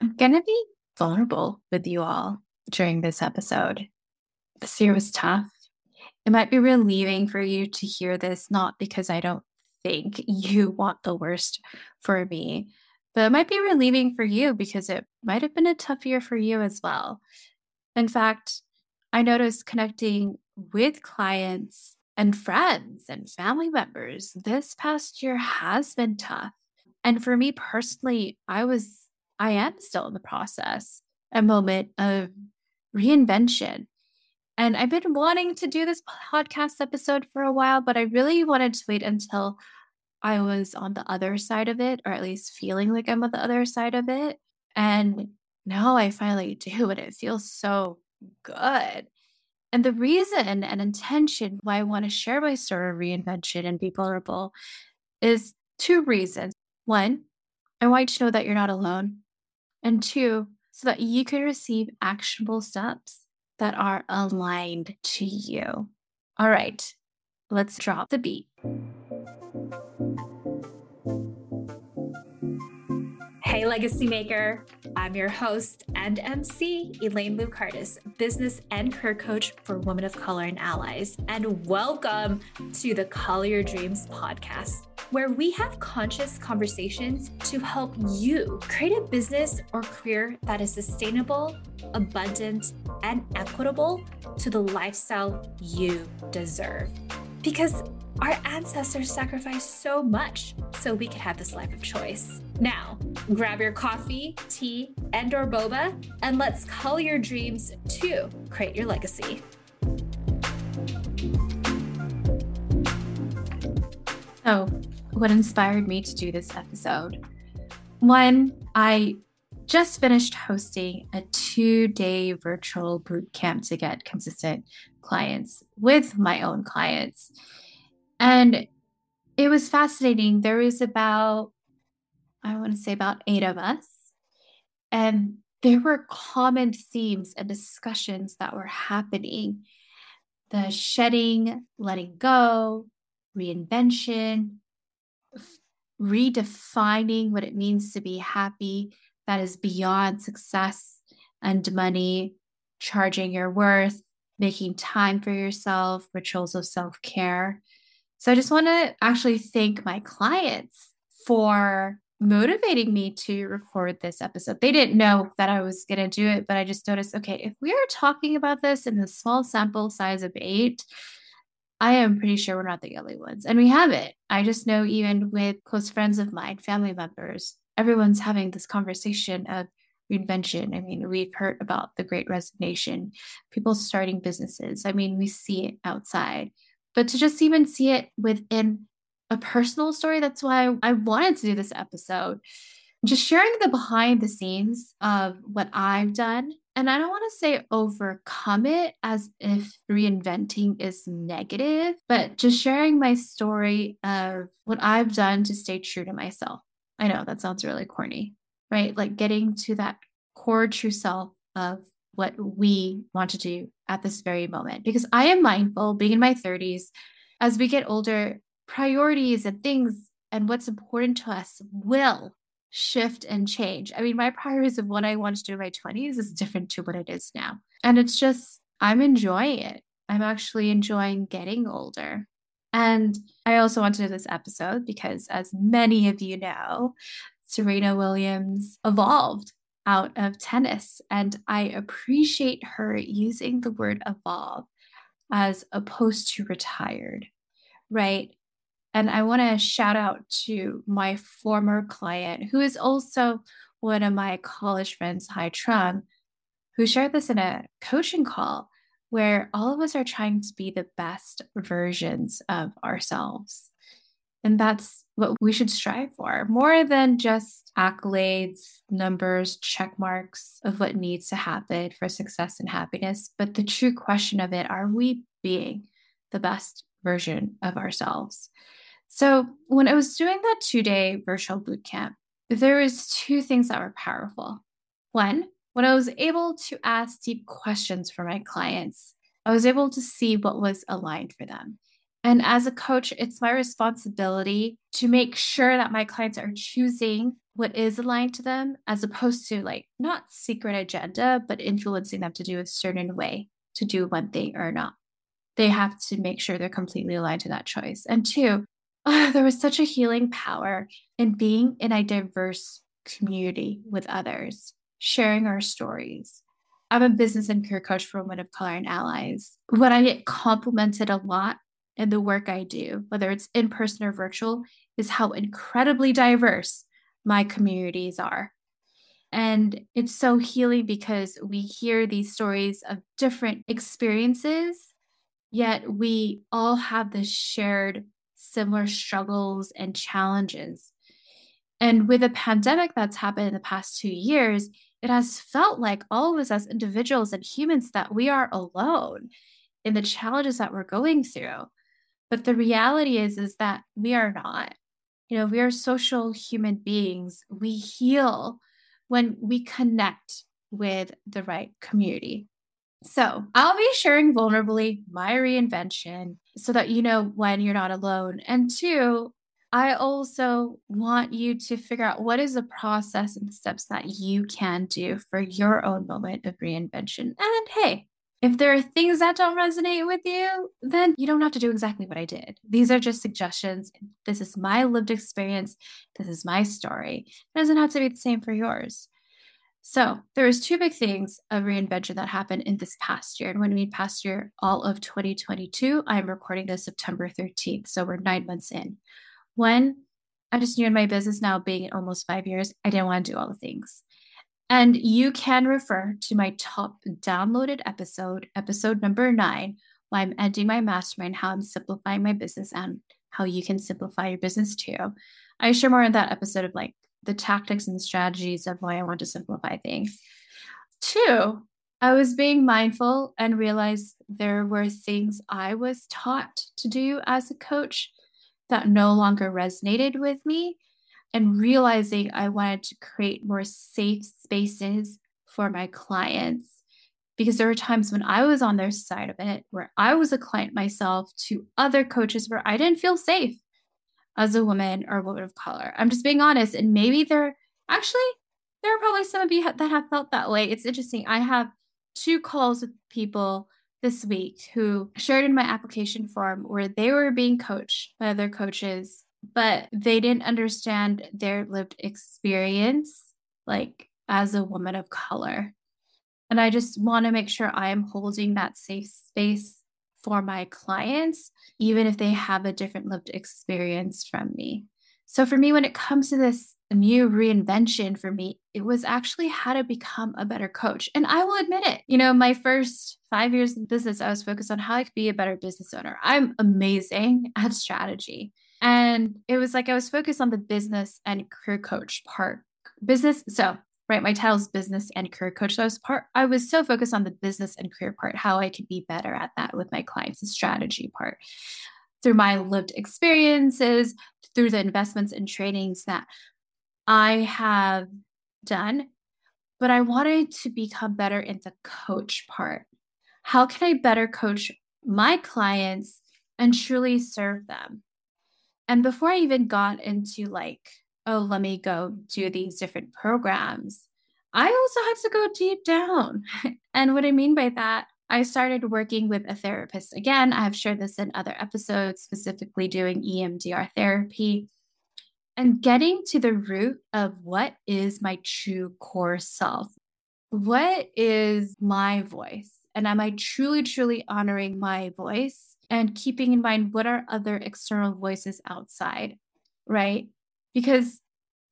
I'm going to be vulnerable with you all during this episode. This year was tough. It might be relieving for you to hear this, not because I don't think you want the worst for me, but it might be relieving for you because it might have been a tough year for you as well. In fact, I noticed connecting with clients and friends and family members this past year has been tough. And for me personally, I was I am still in the process, a moment of reinvention. And I've been wanting to do this podcast episode for a while, but I really wanted to wait until I was on the other side of it, or at least feeling like I'm on the other side of it. And now I finally do, and it feels so good. And the reason and intention why I want to share my story of reinvention and be vulnerable is two reasons. One, I want you to know that you're not alone. And two, so that you can receive actionable steps that are aligned to you. All right, let's drop the beat. Hey, Legacy Maker. I'm your host and MC, Elaine Lou Cartas, business and career coach for women of color and allies. And welcome to the Color Your Dreams podcast where we have conscious conversations to help you create a business or career that is sustainable, abundant, and equitable to the lifestyle you deserve. Because our ancestors sacrificed so much so we could have this life of choice. Now, grab your coffee, tea, and or boba and let's color your dreams to create your legacy. So, what inspired me to do this episode. One, I just finished hosting a two day virtual boot camp to get consistent clients with my own clients. And it was fascinating. There was about, I want to say, about eight of us. And there were common themes and discussions that were happening the shedding, letting go, reinvention, redefining what it means to be happy that is beyond success and money, charging your worth, making time for yourself, rituals of self care. So I just want to actually thank my clients for motivating me to record this episode. They didn't know that I was going to do it, but I just noticed okay, if we are talking about this in a small sample size of eight, I am pretty sure we're not the only ones. And we have it. I just know, even with close friends of mine, family members, everyone's having this conversation of reinvention. I mean, we've heard about the great resignation, people starting businesses. I mean, we see it outside, but to just even see it within a personal story, that's why I wanted to do this episode. Just sharing the behind the scenes of what I've done and I don't want to say overcome it as if reinventing is negative, but just sharing my story of what I've done to stay true to myself. I know that sounds really corny, right? Like getting to that core true self of what we want to do at this very moment. Because I am mindful, being in my 30s, as we get older, priorities and things and what's important to us will shift and change. I mean, my priorities of what I wanted to do in my 20s is different to what it is now. And it's just, I'm enjoying it. I'm actually enjoying getting older. And I also wanted to do this episode because, as many of you know, Serena Williams evolved out of tennis. And I appreciate her using the word evolve as opposed to retired, right? And I want to shout out to my former client, who is also one of my college friends, Hai Trung, who shared this in a coaching call where all of us are trying to be the best versions of ourselves. And that's what we should strive for more than just accolades, numbers, check marks of what needs to happen for success and happiness. But the true question of it are we being the best version of ourselves? So when I was doing that two day virtual boot camp, there was two things that were powerful. One, when I was able to ask deep questions for my clients, I was able to see what was aligned for them. And as a coach, it's my responsibility to make sure that my clients are choosing what is aligned to them as opposed to like not secret agenda, but influencing them to do a certain way to do one thing or not. They have to make sure they're completely aligned to that choice. And two, oh, there was such a healing power in being in a diverse community with others, sharing our stories. I'm a business and career coach for women of color and allies. When I get complimented a lot in the work I do, whether it's in person or virtual, is how incredibly diverse my communities are. And it's so healing because we hear these stories of different experiences, yet we all have this shared similar struggles and challenges. And with a pandemic that's happened in the past two years, it has felt like all of us as individuals and humans that we are alone in the challenges that we're going through. But the reality is, is that we are not. You know, we are social human beings. We heal when we connect with the right community. So I'll be sharing vulnerably my reinvention so that you know when you're not alone. And two, I also want you to figure out what is the process and steps that you can do for your own moment of reinvention. And hey, if there are things that don't resonate with you, then you don't have to do exactly what I did. These are just suggestions. This is my lived experience. This is my story. It doesn't have to be the same for yours. So there was two big things of reinvention that happened in this past year. And when we past year, all of 2022, I'm recording this September 13th. So we're nine months in. One, I just knew in my business now being in almost five years, I didn't want to do all the things. And you can refer to my top downloaded episode, episode number nine, why I'm ending my mastermind, how I'm simplifying my business, and how you can simplify your business too. I share more in that episode of like the tactics and strategies of why I want to simplify things. Two, I was being mindful and realized there were things I was taught to do as a coach that no longer resonated with me and realizing I wanted to create more safe spaces for my clients. Because there were times when I was on their side of it, where I was a client myself to other coaches where I didn't feel safe as a woman or a woman of color. I'm just being honest. And maybe there actually, there are probably some of you that have felt that way. It's interesting. I have two calls with people this week who shared in my application form where they were being coached by other coaches but they didn't understand their lived experience, like as a woman of color. And I just want to make sure I am holding that safe space for my clients, even if they have a different lived experience from me. So for me, when it comes to this new reinvention for me, it was actually how to become a better coach. And I will admit it. You know, my first five years in business, I was focused on how I could be a better business owner. I'm amazing at strategy. And it was like I was focused on the business and career coach part. Business, so right, my title is business and career coach. So I was part, I was so focused on the business and career part, how I could be better at that with my clients, the strategy part. Through my lived experiences, through the investments and trainings that I have done, but I wanted to become better in the coach part. How can I better coach my clients and truly serve them? And before I even got into like, oh, let me go do these different programs, I also had to go deep down. and what I mean by that, I started working with a therapist. Again, I have shared this in other episodes, specifically doing EMDR therapy and getting to the root of what is my true core self. What is my voice? And am I truly, truly honoring my voice? and keeping in mind what are other external voices outside, right? Because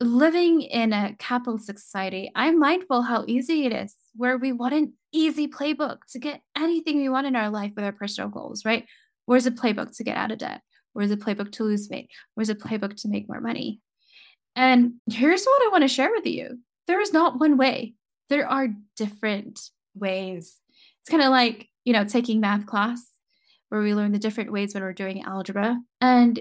living in a capitalist society, I'm mindful how easy it is, where we want an easy playbook to get anything we want in our life with our personal goals, right? Where's a playbook to get out of debt? Where's a playbook to lose weight? Where's a playbook to make more money? And here's what I want to share with you there is not one way, there are different ways. It's kind of like, you know, taking math class where we learn the different ways when we're doing algebra. And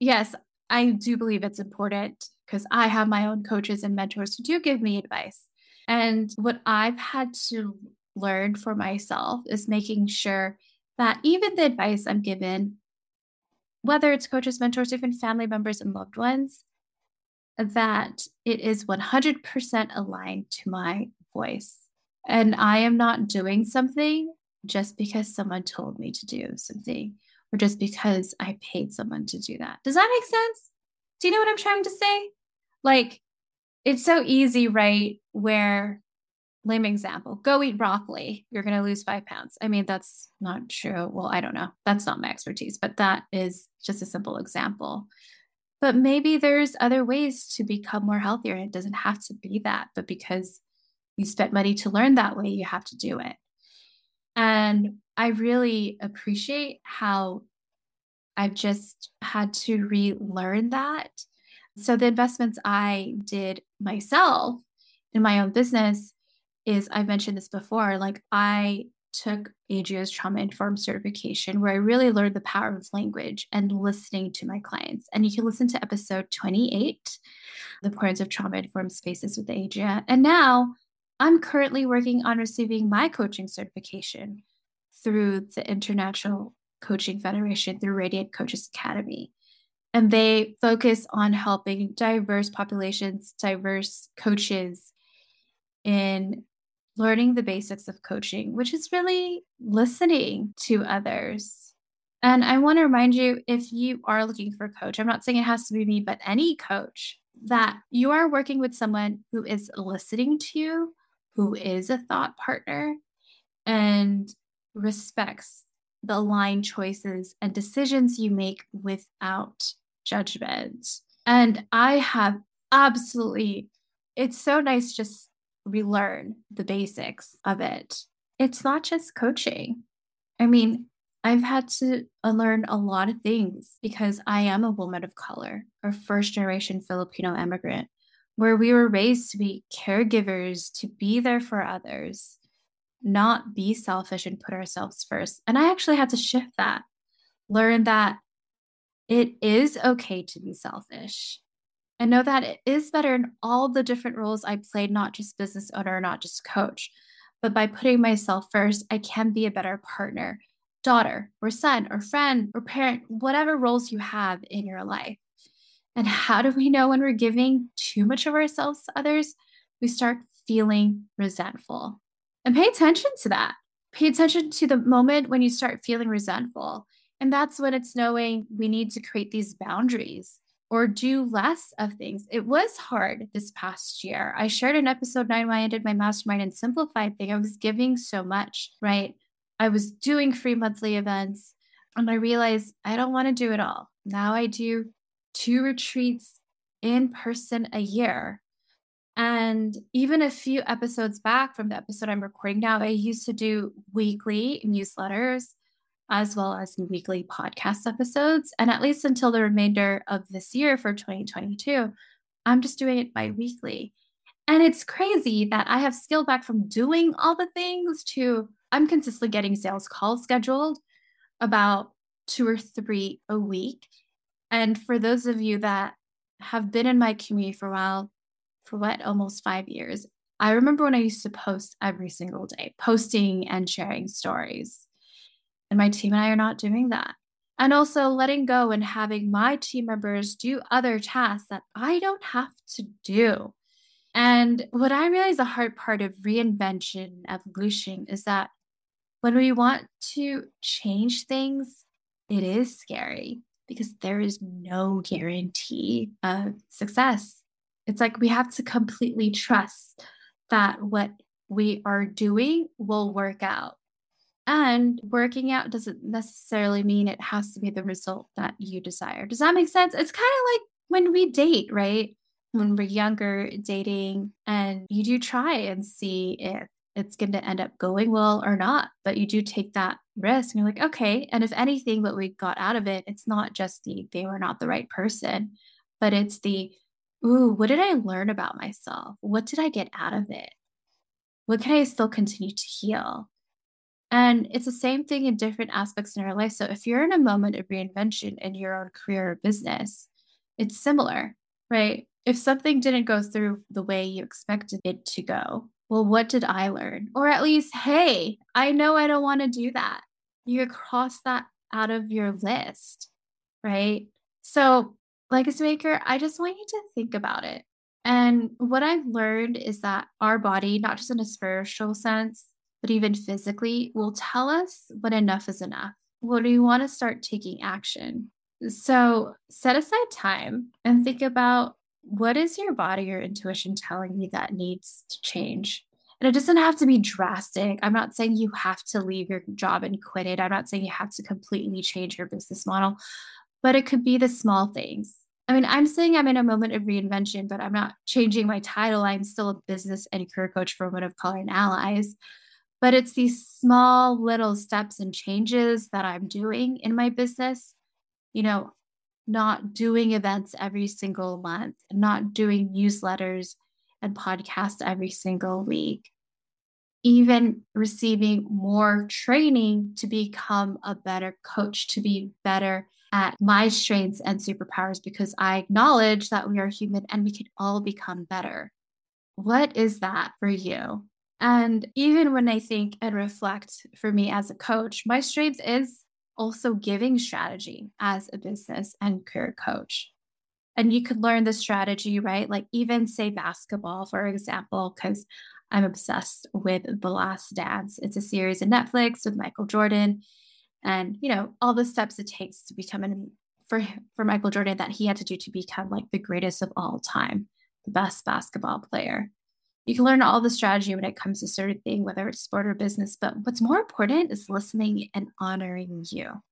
yes, I do believe it's important because I have my own coaches and mentors who do give me advice. And what I've had to learn for myself is making sure that even the advice I'm given, whether it's coaches, mentors, even family members and loved ones, that it is 100% aligned to my voice. And I am not doing something just because someone told me to do something or just because I paid someone to do that. Does that make sense? Do you know what I'm trying to say? Like, it's so easy, right? Where, lame example, go eat broccoli, you're going to lose five pounds. I mean, that's not true. Well, I don't know. That's not my expertise, but that is just a simple example. But maybe there's other ways to become more healthier. It doesn't have to be that, but because you spent money to learn that way, you have to do it. And I really appreciate how I've just had to relearn that. So, the investments I did myself in my own business is I've mentioned this before. Like, I took AGO's trauma informed certification where I really learned the power of language and listening to my clients. And you can listen to episode 28, The Importance of Trauma Informed Spaces with AGO. And now I'm currently working on receiving my coaching certification through the International Coaching Federation through Radiant Coaches Academy. And they focus on helping diverse populations, diverse coaches in learning the basics of coaching, which is really listening to others. And I want to remind you if you are looking for a coach, I'm not saying it has to be me, but any coach, that you are working with someone who is listening to you, who is a thought partner, and respects the line choices and decisions you make without judgment. And I have absolutely, it's so nice just relearn the basics of it. It's not just coaching. I mean, I've had to unlearn a lot of things because I am a woman of color, a first generation Filipino immigrant, where we were raised to be caregivers, to be there for others, not be selfish and put ourselves first. And I actually had to shift that, learn that it is okay to be selfish and know that it is better in all the different roles I played, not just business owner, not just coach. But by putting myself first, I can be a better partner, daughter, or son, or friend, or parent, whatever roles you have in your life. And how do we know when we're giving too much of ourselves to others? We start feeling resentful. And pay attention to that. Pay attention to the moment when you start feeling resentful. And that's when it's knowing we need to create these boundaries or do less of things. It was hard this past year. I shared in episode nine when I did my mastermind and simplified thing. I was giving so much, right? I was doing free monthly events and I realized I don't want to do it all. Now I do two retreats in person a year. And even a few episodes back from the episode I'm recording now, I used to do weekly newsletters as well as weekly podcast episodes. And at least until the remainder of this year for 2022, I'm just doing it bi weekly. And it's crazy that I have scaled back from doing all the things to I'm consistently getting sales calls scheduled about two or three a week. And for those of you that have been in my community for a while, for what, almost five years, I remember when I used to post every single day, posting and sharing stories. And my team and I are not doing that. And also letting go and having my team members do other tasks that I don't have to do. And what I realize the hard part of reinvention, evolution is that when we want to change things, it is scary because there is no guarantee of success. It's like we have to completely trust that what we are doing will work out. And working out doesn't necessarily mean it has to be the result that you desire. Does that make sense? It's kind of like when we date, right? When we're younger, dating, and you do try and see if it's going to end up going well or not. But you do take that risk and you're like, okay. And if anything, what we got out of it, it's not just the they were not the right person, but it's the, ooh, what did I learn about myself? What did I get out of it? What can I still continue to heal? And it's the same thing in different aspects in our life. So if you're in a moment of reinvention in your own career or business, it's similar, right? If something didn't go through the way you expected it to go, well, what did I learn? Or at least, hey, I know I don't want to do that. You cross that out of your list, right? So Legacy Maker, I just want you to think about it. And what I've learned is that our body, not just in a spiritual sense, but even physically, will tell us when enough is enough. When we want to start taking action. So set aside time and think about what is your body or intuition telling you that needs to change? And it doesn't have to be drastic. I'm not saying you have to leave your job and quit it. I'm not saying you have to completely change your business model, but it could be the small things. I mean, I'm saying I'm in a moment of reinvention, but I'm not changing my title. I'm still a business and career coach for Women of Color and Allies. But it's these small little steps and changes that I'm doing in my business. You know, not doing events every single month, not doing newsletters and podcasts every single week, even receiving more training to become a better coach, to be better at my strengths and superpowers, because I acknowledge that we are human and we can all become better. What is that for you? And even when I think and reflect for me as a coach, my strength is also giving strategy as a business and career coach. And you could learn the strategy, right? Like, even say basketball, for example, because I'm obsessed with The Last Dance. It's a series in Netflix with Michael Jordan. And, you know, all the steps it takes to become an, for, for Michael Jordan that he had to do to become like the greatest of all time, the best basketball player. You can learn all the strategy when it comes to certain thing, whether it's sport or business. But what's more important is listening and honoring you.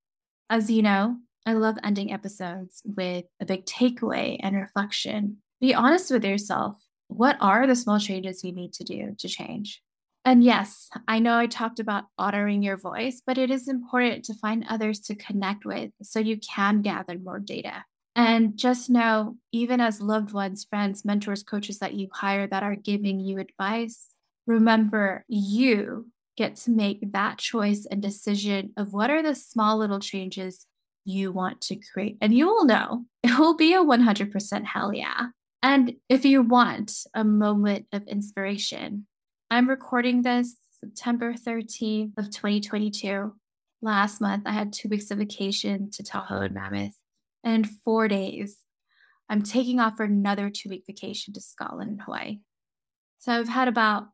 As you know, I love ending episodes with a big takeaway and reflection. Be honest with yourself. What are the small changes you need to do to change? And yes, I know I talked about honoring your voice, but it is important to find others to connect with so you can gather more data. And just know, even as loved ones, friends, mentors, coaches that you hire that are giving you advice, remember you get to make that choice and decision of what are the small little changes you want to create. And you will know it will be a 100% hell yeah. And if you want a moment of inspiration, I'm recording this September 13th of 2022. Last month, I had two weeks of vacation to Tahoe and Mammoth and four days. I'm taking off for another two week vacation to Scotland and Hawaii. So I've had about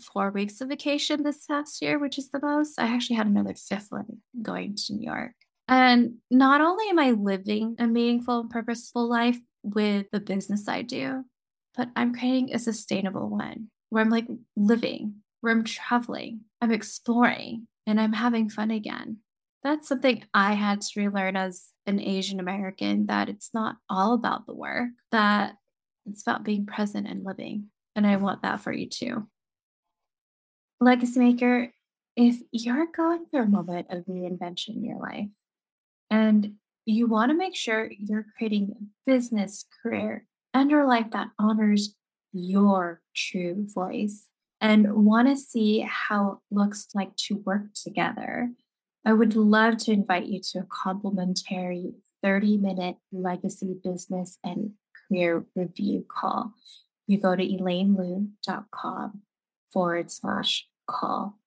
four weeks of vacation this past year, which is the most. I actually had another fifth one going to New York. And not only am I living a meaningful and purposeful life with the business I do, but I'm creating a sustainable one where I'm like living, where I'm traveling, I'm exploring, and I'm having fun again that's something I had to relearn as an Asian American that it's not all about the work, that it's about being present and living. And I want that for you too. Legacy Maker, if you're going through a moment of reinvention in your life and you want to make sure you're creating a business, career, and your life that honors your true voice and want to see how it looks like to work together I would love to invite you to a complimentary 30 minute legacy business and career review call. You go to elainelou.com forward slash call.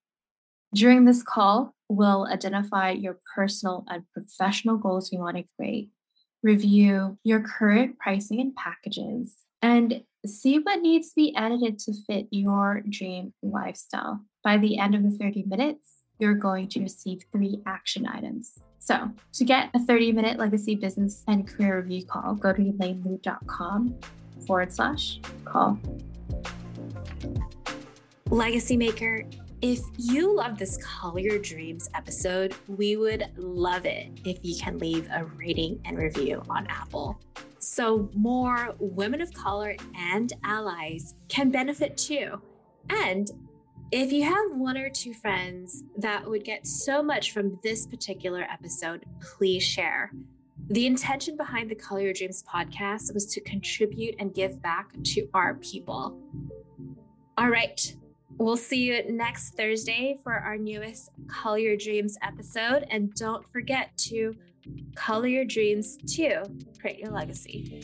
During this call, we'll identify your personal and professional goals you want to create, review your current pricing and packages, and see what needs to be edited to fit your dream lifestyle. By the end of the 30 minutes, you're going to receive three action items. So, to get a 30 minute legacy business and career review call, go to elainelou.com forward slash call. Legacy Maker, if you love this Color Your Dreams episode, we would love it if you can leave a rating and review on Apple. So more women of color and allies can benefit too. And if you have one or two friends that would get so much from this particular episode, please share. The intention behind the Color Your Dreams podcast was to contribute and give back to our people. All right. We'll see you next Thursday for our newest Color Your Dreams episode. And don't forget to color your dreams to create your legacy.